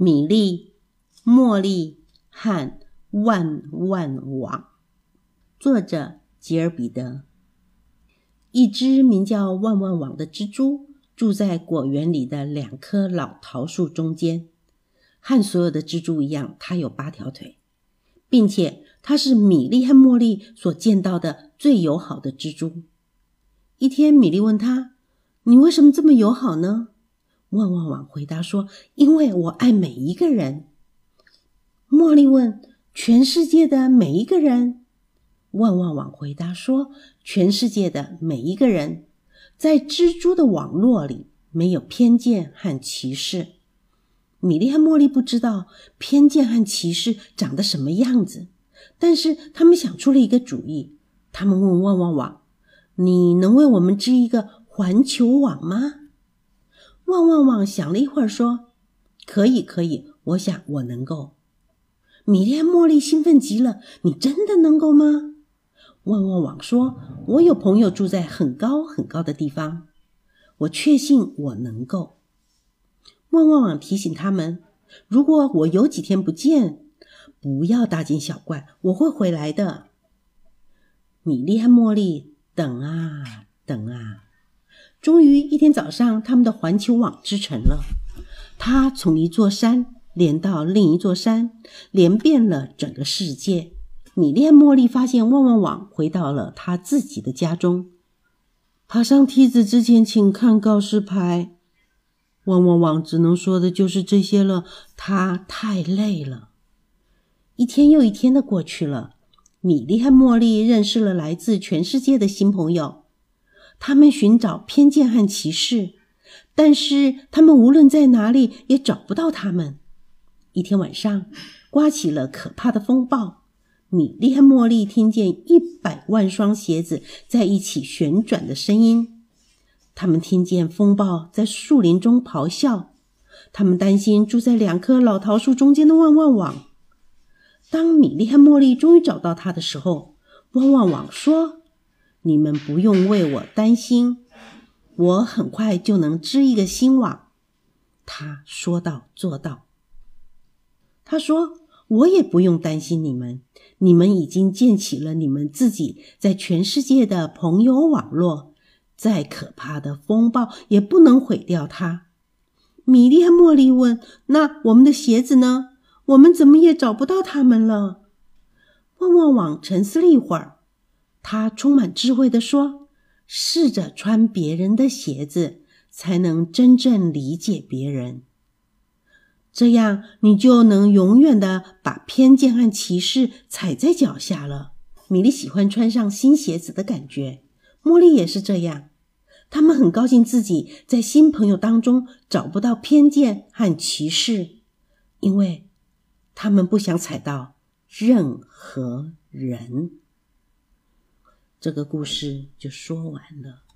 米莉、茉莉和万万网。作者：吉尔彼得。一只名叫万万网的蜘蛛住在果园里的两棵老桃树中间。和所有的蜘蛛一样，它有八条腿，并且它是米莉和茉莉所见到的最友好的蜘蛛。一天，米莉问他：“你为什么这么友好呢？”万万网回答说：“因为我爱每一个人。”茉莉问：“全世界的每一个人？”万万网回答说：“全世界的每一个人，在蜘蛛的网络里没有偏见和歧视。”米莉和茉莉不知道偏见和歧视长得什么样子，但是他们想出了一个主意。他们问万万网：“你能为我们织一个环球网吗？”旺旺旺想了一会儿，说：“可以，可以，我想我能够。”米莉茉莉兴奋极了：“你真的能够吗？”旺旺旺说：“我有朋友住在很高很高的地方，我确信我能够。”旺旺旺提醒他们：“如果我有几天不见，不要大惊小怪，我会回来的。”米莉和茉莉等啊等啊。终于一天早上，他们的环球网织成了。它从一座山连到另一座山，连遍了整个世界。米莉茉莉发现旺旺网回到了他自己的家中。爬上梯子之前，请看告示牌。旺旺网只能说的就是这些了。他太累了。一天又一天的过去了，米莉和茉莉认识了来自全世界的新朋友。他们寻找偏见和歧视，但是他们无论在哪里也找不到他们。一天晚上，刮起了可怕的风暴。米莉和茉莉听见一百万双鞋子在一起旋转的声音。他们听见风暴在树林中咆哮。他们担心住在两棵老桃树中间的旺旺网。当米莉和茉莉终于找到它的时候，旺旺网说。你们不用为我担心，我很快就能织一个新网。他说到做到。他说：“我也不用担心你们，你们已经建起了你们自己在全世界的朋友网络，再可怕的风暴也不能毁掉它。”米莉和茉莉问：“那我们的鞋子呢？我们怎么也找不到它们了？”旺旺网沉思了一会儿。他充满智慧地说：“试着穿别人的鞋子，才能真正理解别人。这样，你就能永远的把偏见和歧视踩在脚下了。”米莉喜欢穿上新鞋子的感觉，茉莉也是这样。他们很高兴自己在新朋友当中找不到偏见和歧视，因为他们不想踩到任何人。这个故事就说完了。